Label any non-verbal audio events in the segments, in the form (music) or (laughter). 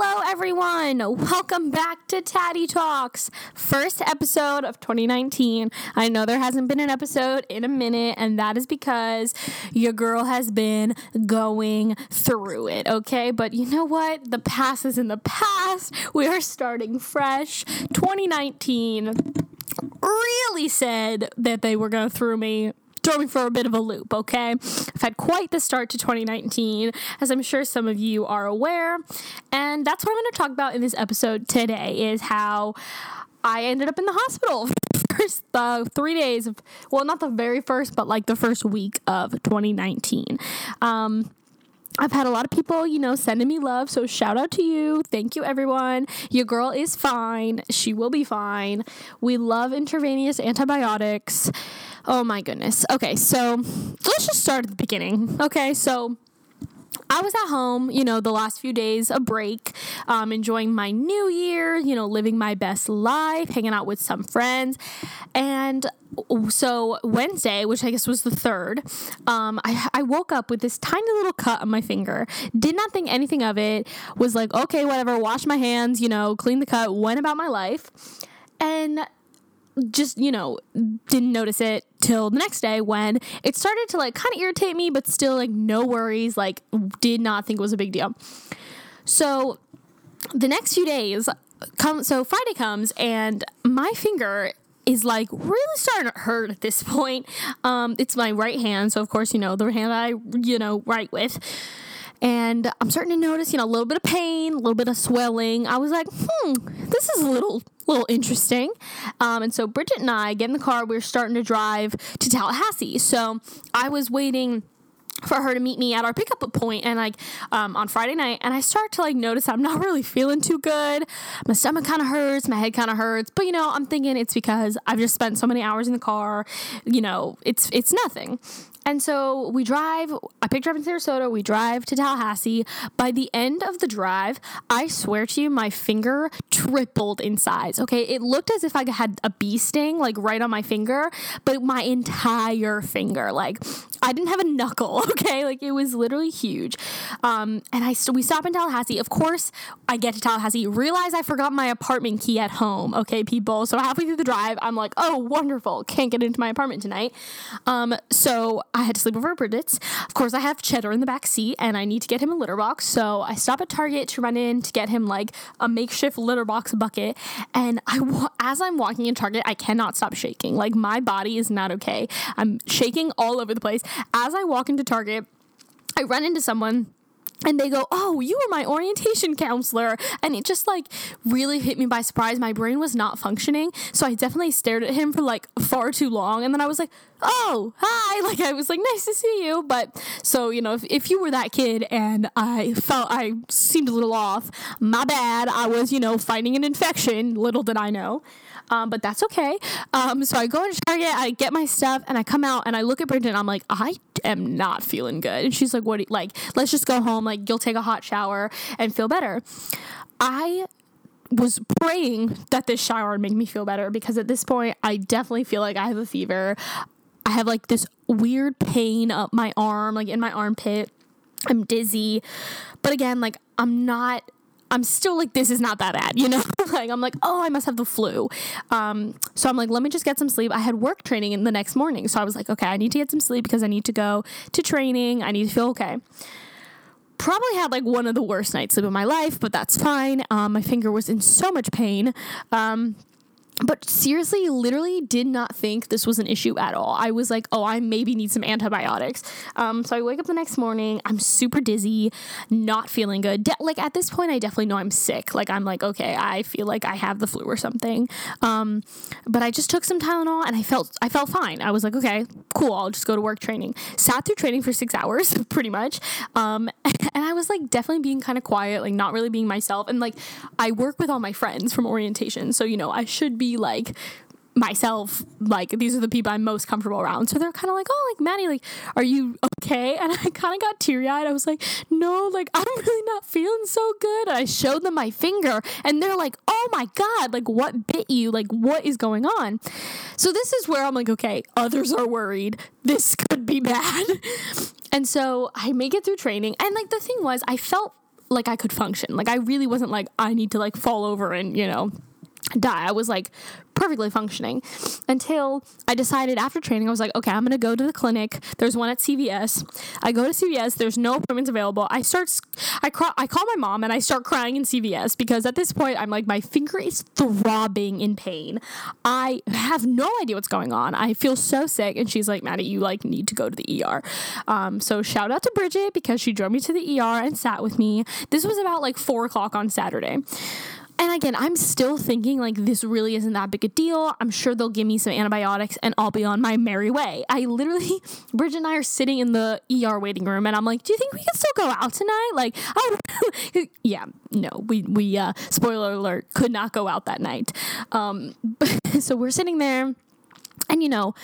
Hello, everyone. Welcome back to Tatty Talks, first episode of 2019. I know there hasn't been an episode in a minute, and that is because your girl has been going through it, okay? But you know what? The past is in the past. We are starting fresh. 2019 really said that they were going to throw me throw me for a bit of a loop, okay? I've had quite the start to 2019, as I'm sure some of you are aware. And that's what I'm going to talk about in this episode today is how I ended up in the hospital (laughs) first uh, three days of, well, not the very first, but like the first week of 2019. Um, I've had a lot of people, you know, sending me love. So shout out to you. Thank you, everyone. Your girl is fine. She will be fine. We love intravenous antibiotics. Oh my goodness. Okay, so let's just start at the beginning. Okay, so I was at home, you know, the last few days, a break, um, enjoying my new year, you know, living my best life, hanging out with some friends. And so Wednesday, which I guess was the third, um, I, I woke up with this tiny little cut on my finger. Did not think anything of it. Was like, okay, whatever. Wash my hands, you know, clean the cut. Went about my life, and just you know didn't notice it till the next day when it started to like kind of irritate me but still like no worries like did not think it was a big deal. So the next few days come so friday comes and my finger is like really starting to hurt at this (laughs) point. Um it's my right hand so of course you know the hand i you know write with and I'm starting to notice, you know, a little bit of pain, a little bit of swelling. I was like, hmm, this is a little little interesting. Um, and so Bridget and I get in the car. We are starting to drive to Tallahassee. So I was waiting for her to meet me at our pickup point and like um, on friday night and i start to like notice i'm not (laughs) really feeling too good my stomach kind of hurts my head kind of hurts but you know i'm thinking it's because i've just spent so many hours in the car you know it's it's nothing and so we drive, I picked her up in Sarasota, we drive to Tallahassee. By the end of the drive, I swear to you, my finger tripled in size. Okay. It looked as if I had a bee sting, like right on my finger, but my entire finger. Like I didn't have a knuckle. (laughs) Okay. Like it was literally huge. Um, and I st- we stop in Tallahassee. Of course, I get to Tallahassee, realize I forgot my apartment key at home. Okay, people. So halfway through the drive, I'm like, oh, wonderful. Can't get into my apartment tonight. Um, so I had to sleep over at Bridget's. Of course, I have Cheddar in the back seat and I need to get him a litter box. So I stop at Target to run in to get him like a makeshift litter box bucket. And I, as I'm walking in Target, I cannot stop shaking. Like my body is not okay. I'm shaking all over the place. As I walk into Target, I run into someone and they go, Oh, you were my orientation counselor. And it just like really hit me by surprise. My brain was not functioning. So I definitely stared at him for like far too long. And then I was like, Oh, hi. (laughs) Like I was like, Nice to see you. But so, you know, if, if you were that kid and I felt I seemed a little off, my bad. I was, you know, fighting an infection. Little did I know. Um, but that's okay. Um, so I go into Target, I get my stuff, and I come out and I look at Brendan. I'm like, I am not feeling good. And she's like, What? like, let's just go home. Like, you'll take a hot shower and feel better. I was praying that this shower would make me feel better because at this point, I definitely feel like I have a fever. I have like this weird pain up my arm, like in my armpit. I'm dizzy. But again, like, I'm not I'm still like, this is not that bad, you know? (laughs) like, I'm like, oh, I must have the flu. Um, so I'm like, let me just get some sleep. I had work training in the next morning. So I was like, okay, I need to get some sleep because I need to go to training. I need to feel okay. Probably had like one of the worst nights sleep of my life, but that's fine. Um, my finger was in so much pain. Um, but seriously, literally did not think this was an issue at all. I was like, oh, I maybe need some antibiotics. Um, so I wake up the next morning. I'm super dizzy, not feeling good. De- like at this point, I definitely know I'm sick. Like I'm like, okay, I feel like I have the flu or something. Um, but I just took some Tylenol and I felt I felt fine. I was like, okay, cool. I'll just go to work training. Sat through training for six hours, (laughs) pretty much. Um, (laughs) and I was like definitely being kind of quiet, like not really being myself. And like I work with all my friends from orientation, so you know I should be like myself like these are the people I'm most comfortable around. So they're kind of like, "Oh, like Maddie, like are you okay?" And I kind of got teary-eyed. I was like, "No, like I'm (laughs) really not feeling so good." And I showed them my finger and they're like, "Oh my god, like what bit you? Like what is going on?" So this is where I'm like, "Okay, others are worried. This (laughs) could be bad." and so I make it through training. And like the thing was, I felt like I could function. Like I really wasn't like I need to like fall over and, you know, die. I was like perfectly functioning until I decided after training, I was like, okay, I'm to go to the clinic. There's one at CVS. I go to CVS. There's no appointments available. I start, I, cry, I call my mom and I start crying in CVS because at this point, I'm like, my finger is throbbing in pain. I have no idea what's going on. I feel so sick. And she's like, Maddie, you like need to go to the ER. Um, so shout out to Bridget because she drove me to the ER and sat with me. This was about like four o'clock on Saturday. And again, I'm still thinking like this really isn't that big a deal. I'm sure they'll give me some antibiotics and I'll be on my merry way. I literally, (laughs) Bridget and I are sitting in the ER waiting room and I'm like, do you think we can still go out tonight? Like, (laughs) oh, (laughs) yeah, no, we, we, uh, spoiler alert, could not go out that night. Um, so we're sitting there and you know,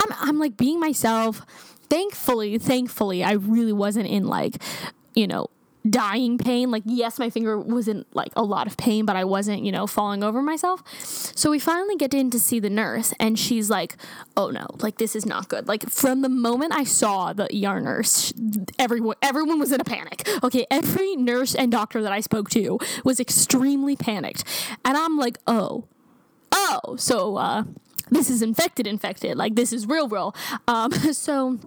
I'm, I'm like being myself. Thankfully, thankfully, I really wasn't in like, you know, dying pain. Like, yes, my finger was in like a lot of pain, but I wasn't, you know, falling over myself. So we finally get in to see the nurse, and she's like, "Oh no, like this is not good." Like from the moment I saw the ER nurse, everyone everyone was in a panic. Okay, every nurse and doctor that I spoke to was extremely panicked, and I'm like, "Oh, oh, so uh, this is infected, infected. Like this is real, real." Um, (laughs) so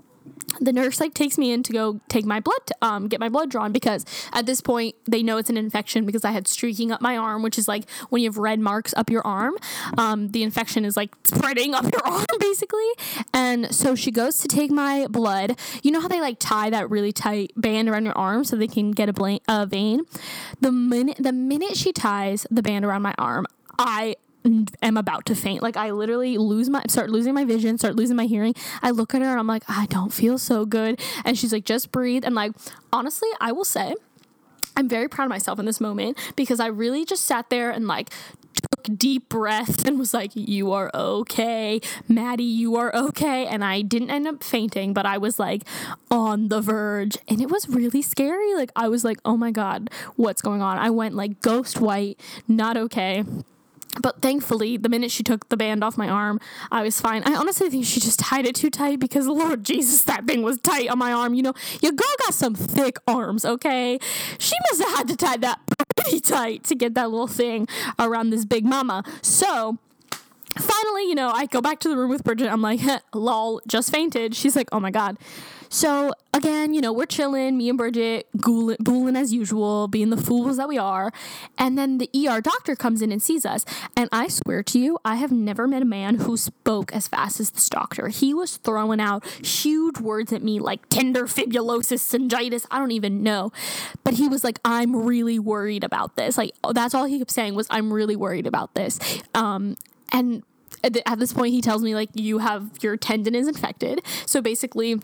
the nurse like takes me in to go take my blood um get my blood drawn because at this point they know it's an infection because I had streaking up my arm which is like when you have red marks up your arm um the infection is like spreading (laughs) up your arm basically. And so she goes to take my blood. You know how they like tie that really tight band around your arm so they can get a, bla- a vein? The minute the minute she ties the band around my arm I am about to faint. Like I literally lose my start losing my vision, start losing my hearing. I look at her and I'm like, I don't feel so good. And she's like, just breathe. And like, honestly, I will say, I'm very proud of myself in this moment because I really just sat there and like took deep breaths and was like, You are okay. Maddie, you are okay. And I didn't end up fainting, but I was like on the verge. And it was really scary. Like, I was like, Oh my God, what's going on? I went like ghost white, not okay. But thankfully, the minute she took the band off my arm, I was fine. I honestly think she just tied it too tight because, (laughs) Lord Jesus, that thing was tight on my arm. You know, your girl got some thick arms, okay? She must have had to tie that pretty tight to get that little thing around this big mama. So, finally, you know, I go back to the room with Bridget. I'm like, (laughs) lol, just fainted. She's like, oh my God. So again, you know, we're chilling, me and Bridget, booling as usual, being the fools that we are. And then the ER doctor comes in and sees us. And I swear to you, I have never met a man who spoke as fast as this doctor. He was throwing out huge words at me like tender fibulosis, syngitis, I don't even know. But he was like, I'm really worried about this. Like, that's all he kept saying was, I'm really worried about this. Um, and at this point, he tells me, like, you have your tendon is infected. So basically,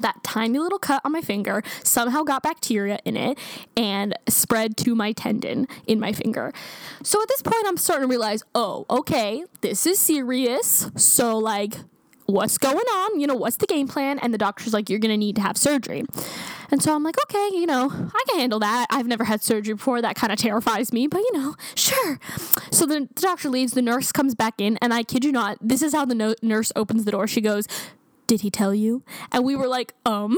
that tiny little cut on my finger somehow got bacteria in it and spread to my tendon in my finger. So at this point, I'm starting to realize, oh, okay, this is serious. So, like, what's going on? You know, what's the game plan? And the doctor's like, you're going to need to have surgery. And so I'm like, okay, you know, I can handle that. I've never had surgery before. That kind of terrifies me, but you know, sure. So the, the doctor leaves, the nurse comes back in, and I kid you not, this is how the no- nurse opens the door. She goes, did he tell you? And we were like, um,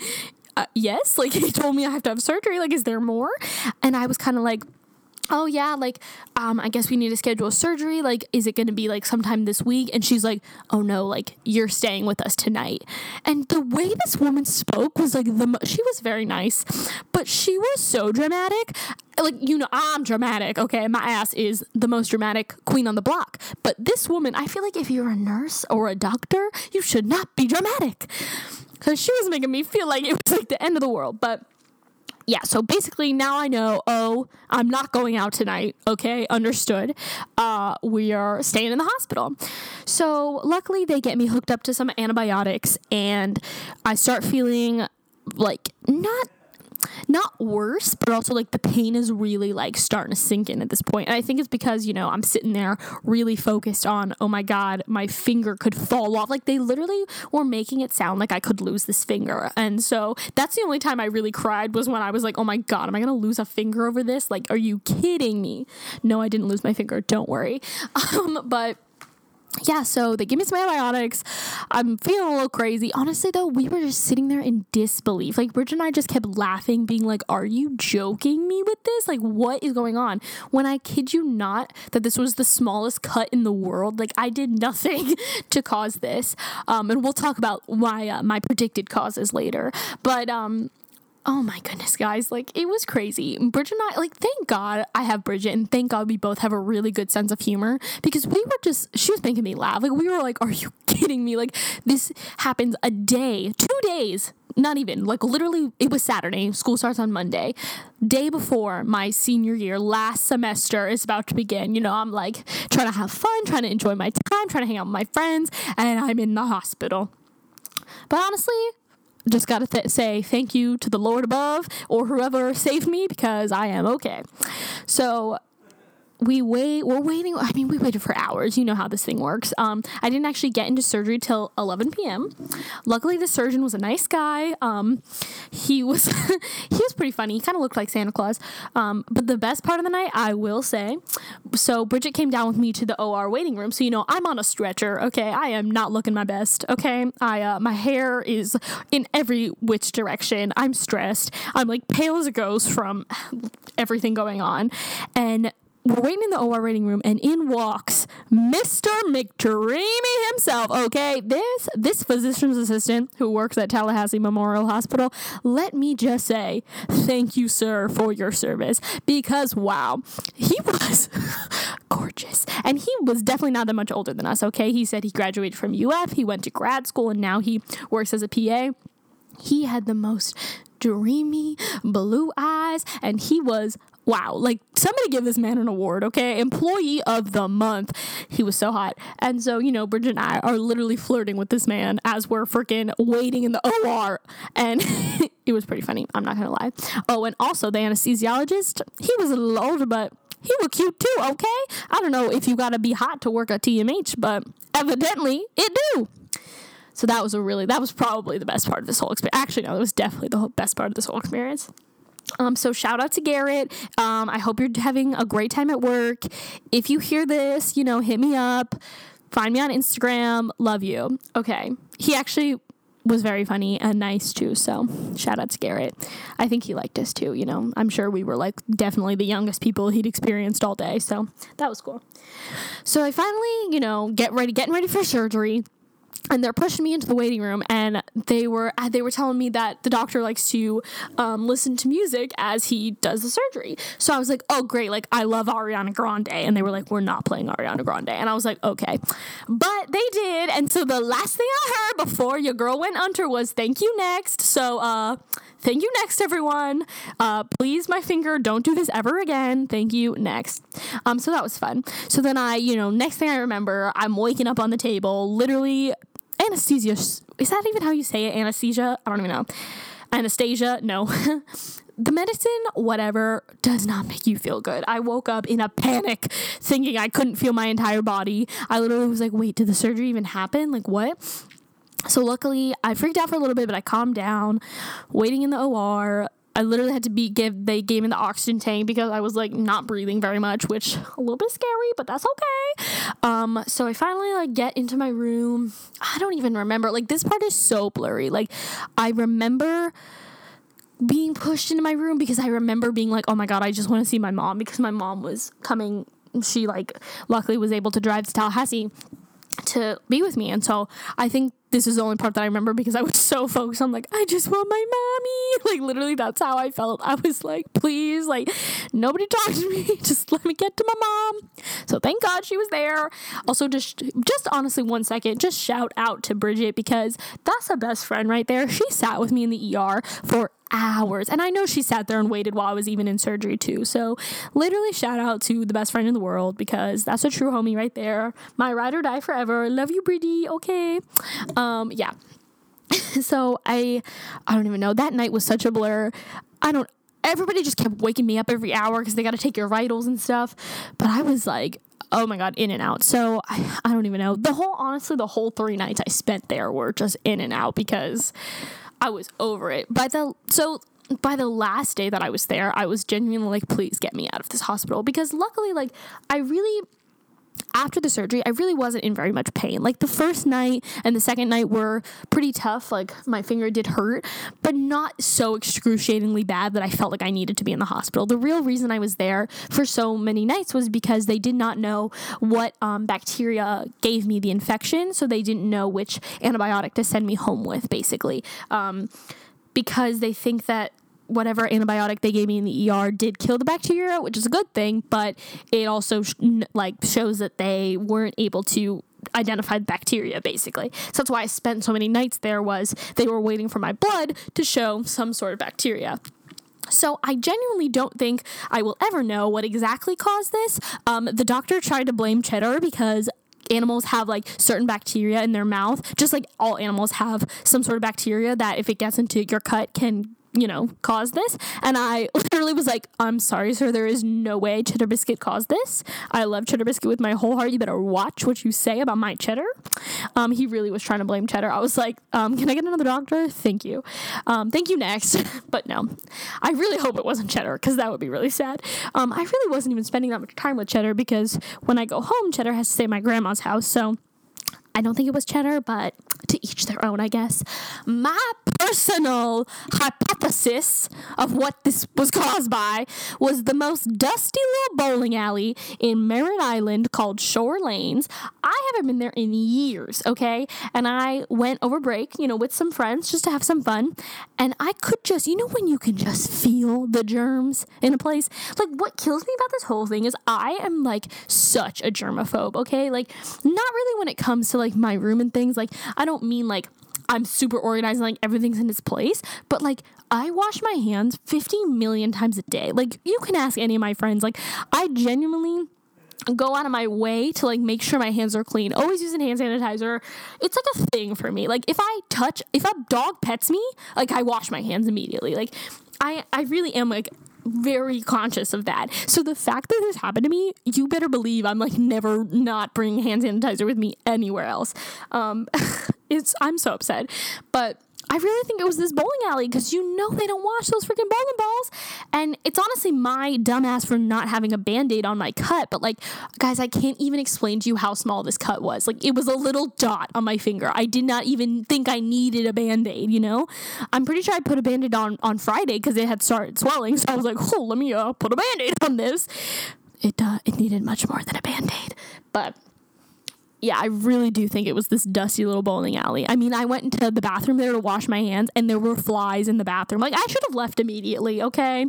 (laughs) uh, yes. Like, (laughs) he told me I have to have surgery. Like, is there more? And I was kind of like, oh yeah like um i guess we need to schedule surgery like is it going to be like sometime this week? And she's like oh no like you're staying with us tonight. And the way this woman spoke was like the she was very nice but she was so dramatic. Like you know i'm dramatic okay my ass is the most dramatic queen on the block. But this woman i feel like if you're a nurse or a doctor you should not be dramatic. Because she was making me feel like it was like the end of the world but yeah, so basically now I know, oh, I'm not going out tonight. Okay, understood. Uh, we are staying in the hospital. So luckily they get me hooked up to some antibiotics and I start feeling like not not worse, but also like the pain is really like starting to sink in at this point. And I think it's because, you know, I'm sitting there really focused on, oh my God, my finger could fall off. Like they literally were making it sound like I could lose this finger. And so that's the only time I really cried was when I was like, oh my God, am I going to lose a finger over this? Like, are you kidding me? No, I didn't lose my finger. Don't worry. (laughs) Um, but yeah, so they give me some antibiotics. I'm feeling a little crazy. Honestly, though, we were just sitting there in disbelief. Like, Bridget and I just kept laughing, being like, Are you joking me with this? Like, what is going on? When I kid you not, that this was the smallest cut in the world. Like, I did nothing (laughs) to cause this. Um, and we'll talk about why uh, my predicted causes later. But, um, Oh my goodness, guys. Like, it was crazy. Bridget and I, like, thank God I have Bridget, and thank God we both have a really good sense of humor because we were just, she was making me laugh. Like, we were like, are you (laughs) kidding me? Like, this happens a day, two days, not even, like, literally, it was Saturday. School starts on Monday. Day before my senior year, last semester is about to begin. You know, I'm like trying to have fun, trying to enjoy my time, trying to hang out with my friends, and I'm in the hospital. But honestly, just got to th- say thank you to the Lord above or whoever saved me because I am okay. So we wait we're waiting i mean we waited for hours. You know how this thing works. Um, i didn't actually get into surgery till 11 p.m luckily the surgeon was a nice guy. Um, he was (laughs) he was pretty funny. He kind of looked like santa claus. Um, but the best part of the night i will say so bridget came down with me to the or waiting room. So you know i'm on a stretcher okay? I am not looking my best okay? I uh, my hair is in every which direction. I'm stressed. I'm like pale as a ghost from everything going on. And we're waiting in the OR waiting room, and in walks Mr. McDreamy himself. Okay, this this physician's assistant who works at Tallahassee Memorial Hospital. Let me just say, thank you, sir, for your service because wow, he (laughs) was gorgeous, and he was definitely not that much older than us. Okay, he said he graduated from UF, he went to grad school, and now he works as a PA. He had the most dreamy blue eyes, and he was wow, like somebody give this man an award, okay? Employee of the month. He was so hot. And so, you know, Bridget and I are literally flirting with this man as we're freaking waiting in the OR. And (laughs) it was pretty funny. I'm not going to lie. Oh, and also the anesthesiologist, he was a little older, but he was cute too, okay? I don't know if you got to be hot to work at TMH, but evidently it do. So that was a really, that was probably the best part of this whole experience. Actually, no, that was definitely the best part of this whole experience. Um, so shout out to Garrett. Um, I hope you're having a great time at work. If you hear this, you know, hit me up. Find me on Instagram. Love you. Okay. He actually was very funny and nice too. So shout out to Garrett. I think he liked us too. You know, I'm sure we were like definitely the youngest people he'd experienced all day. So that was cool. So I finally, you know, get ready, getting ready for surgery and they're pushing me into the waiting room and they were uh, they were telling me that the doctor likes to um, listen to music as he does the surgery. So i was like oh great like i love ariana grande. And they were like we're not playing ariana grande. And i was like okay. But they did. And so the last thing i heard before your girl went under was thank you next. So uh thank you next everyone. Uh please my finger don't do this ever again. Thank you next. Um so that was fun. So then i you know next thing i remember i'm waking up on the table literally anesthesia. Is that even how you say it? Anesthesia? I don't even know. Anastasia? No. (laughs) the medicine, whatever, does not make you feel good. I woke up in a panic thinking I couldn't feel my entire body. I literally was like, wait, did the surgery even happen? Like, what? So, luckily, I freaked out for a little bit, but I calmed down, waiting in the OR. I literally had to be give they gave me the oxygen tank because I was like not breathing very much, which (laughs) a little bit scary, but that's okay. Um, so I finally like get into my room. I don't even remember. Like this part is so blurry. Like I remember being pushed into my room because I remember being like, "Oh my god, I just want to see my mom" because my mom was coming. She like luckily was able to drive to Tallahassee to be with me. And so I think this is the only part that I remember because I was so focused on like, I just want my mommy. (laughs) Like literally that's how I felt. I was like, please, like nobody talk to me. (laughs) Just let me get to my mom. So thank God she was there. Also just just honestly one second, just shout out to Bridget because that's a best friend right there. She sat with me in the ER for hours. And I know she sat there and waited while I was even in surgery too. So literally shout out to the best friend in the world because that's a true homie right there. My ride or die forever. Love you, Bridie. Okay. Um, yeah. (laughs) so I I don't even know. That night was such a blur. I don't everybody just kept waking me up every hour because they got to take your vitals and stuff. But I was like, oh my god, in and out. So I, I don't even know. The whole honestly, the whole three nights I spent there were just in and out because I was over it. By the so by the last day that I was there, I was genuinely like, please get me out of this hospital because luckily, like, I really after the surgery, I really wasn't in very much pain. Like the first night and the second night were pretty tough. Like my finger did hurt, but not so excruciatingly bad that I felt like I needed to be in the hospital. The real reason I was there for so many nights was because they did not know what um, bacteria gave me the infection, so they didn't know which antibiotic to send me home with, basically. Um, because they think that whatever antibiotic they gave me in the ER did kill the bacteria, which is a good thing, but it also sh- like shows that they weren't able to identify the bacteria basically. So that's why I spent so many nights there was they were waiting for my blood to show some sort of bacteria. So I genuinely don't think I will ever know what exactly caused this. Um, the doctor tried to blame cheddar because animals have like certain bacteria in their mouth, just like all animals have some sort of bacteria that if it gets into your cut can you know, caused this. And I (laughs) literally was like, I'm sorry, sir, there is no way Cheddar Biscuit caused this. I love Cheddar Biscuit with my whole heart. You better watch what you say about my cheddar. Um, he really was trying to blame Cheddar. I was like, um, can I get another doctor? Thank you. Um, thank you next. (laughs) but no, I really hope it wasn't Cheddar because that would be really sad. Um, I really wasn't even spending that much time with Cheddar because when I go home, Cheddar has to stay at my grandma's house. So I don't think it was cheddar, but to each their own, I guess. My personal hypothesis of what this was caused by was the most dusty little bowling alley in Merritt Island called Shore Lanes. I haven't been there in years, okay? And I went over break, you know, with some friends just to have some fun. And I could just, you know, when you can just feel the germs in a place? Like, what kills me about this whole thing is I am like such a germaphobe, okay? Like, not really when it comes to like my room and things. Like, I don't mean like I'm super organized like everything's in its place, but like I wash my hands 50 million times a day. Like, you can ask any of my friends. Like, I genuinely go out of my way to like make sure my hands are clean. Always using hand sanitizer. It's like a thing for me. Like if I touch if a dog pets me, like I wash my hands immediately. Like I I really am like very conscious of that. So the fact that this happened to me, you better believe I'm like never not bringing hand sanitizer with me anywhere else. Um, (laughs) it's I'm so upset, but I really think it was this bowling alley because you know they don't wash those freaking bowling balls. And it's honestly my dumbass for not having a band aid on my cut. But, like, guys, I can't even explain to you how small this cut was. Like, it was a little dot on my finger. I did not even think I needed a band aid, you know? I'm pretty sure I put a band aid on on Friday because it had started swelling. So I was like, oh, let me uh, put a band aid on this. It, uh, it needed much more than a band aid. But yeah, I really do think it was this dusty little bowling alley. I mean, I went into the bathroom there to wash my hands and there were flies in the bathroom. Like, I should have left immediately, okay?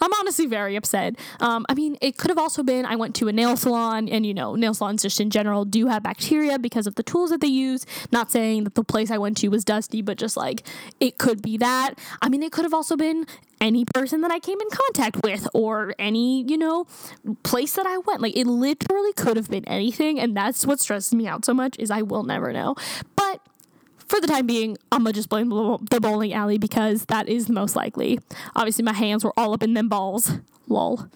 I'm honestly very upset. Um, I mean, it could have also been I went to a nail salon and, you know, nail salons just in general do have bacteria because of the tools that they use. Not saying that the place I went to was dusty, but just like it could be that. I mean, it could have also been any person that I came in contact with or any, you know, place that I went. Like it literally could have been anything and that's what stresses me out so much is I will never know. But for the time being, I'm gonna just blame the bowling alley because that is the most likely. Obviously, my hands were all up in them balls. Lol.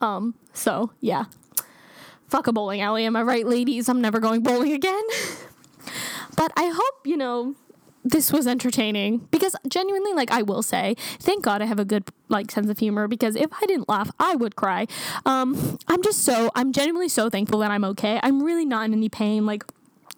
Um, so yeah. Fuck a bowling alley, am I right, ladies? I'm never going bowling again. (laughs) but I hope, you know, this was entertaining. Because genuinely like i will say thank god i have a good like sense of humor because if i didn't laugh i would cry. Um i'm just so i'm genuinely so thankful that i'm okay. I'm really not in any pain. Like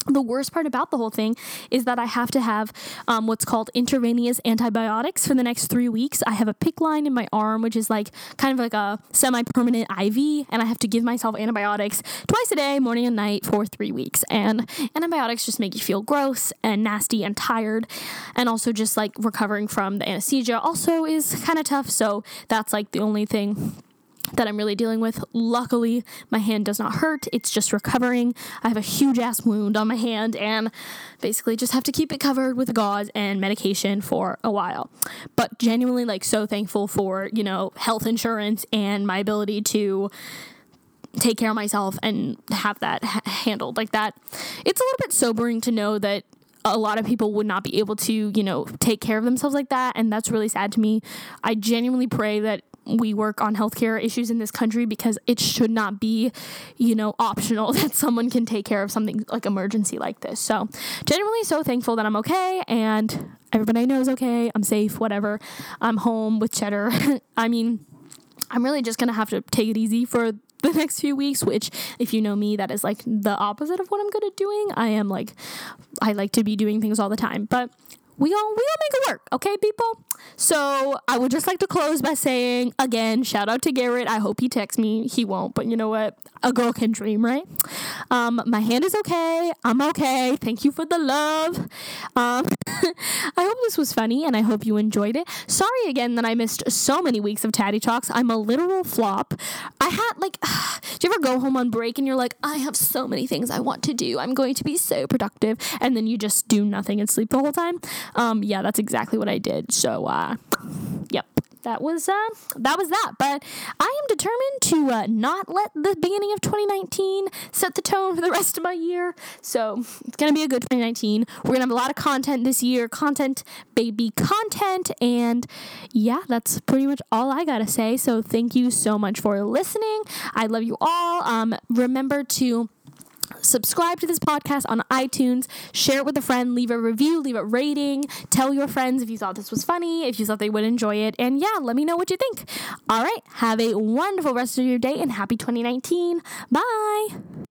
the worst part about the whole thing is that I have to have um, what's called intravenous antibiotics for the next three weeks. I have a PICC line in my arm, which is like kind of like a semi permanent IV, and I have to give myself antibiotics twice a day, morning and night, for three weeks. And antibiotics just make you feel gross and nasty and tired, and also just like recovering from the anesthesia also is kind of tough. So that's like the only thing that I'm really dealing with. Luckily, my hand does not hurt. It's just recovering. I have a huge ass wound on my hand and basically just have to keep it covered with gauze and medication for a while. But genuinely like so thankful for, you know, health insurance and my ability to take care of myself and have that ha- handled like that. It's a little bit sobering to know that a lot of people would not be able to, you know, take care of themselves like that. And that's really sad to me. I genuinely pray that we work on healthcare issues in this country because it should not be, you know, optional (laughs) that someone can take care of something like emergency like this. So, genuinely so thankful that I'm okay and everybody I know is okay. I'm safe, whatever. I'm home with cheddar. (laughs) I mean, I'm really just gonna have to take it easy for the (laughs) next few weeks, which, if you know me, that is like the opposite of what I'm good at doing. I am like, I like to be doing things all the time. But we all we all make it work, okay, people. So I would just like to close by saying again, shout out to Garrett. I hope he texts me. He won't, but you know what? A girl can dream, right? Um, my hand is okay. I'm okay. Thank you for the love. Um, (laughs) I hope this was funny and I hope you enjoyed it. Sorry again that I missed so many weeks of Tatty Talks. I'm a literal flop. I had like, (sighs) do you ever go home on break and you're like, I have so many things I want to do. I'm going to be so productive, and then you just do nothing and sleep the whole time. Um, yeah, that's exactly what I did. So, uh, yep that was uh, that was that. But I am determined to uh, not let the beginning of 2019 set the tone for the rest of my year. So it's gonna be a good 2019. We're gonna have a lot of content this year, content, baby, content, and yeah, that's pretty much all I gotta say. So thank you so much for listening. I love you all. Um, remember to subscribe to this podcast on iTunes, share it with a friend, leave a review, leave a rating, tell your friends if you thought this was funny, if you thought they would enjoy it, and yeah, let me know what you think. All right, have a wonderful rest of your day and happy 2019. Bye.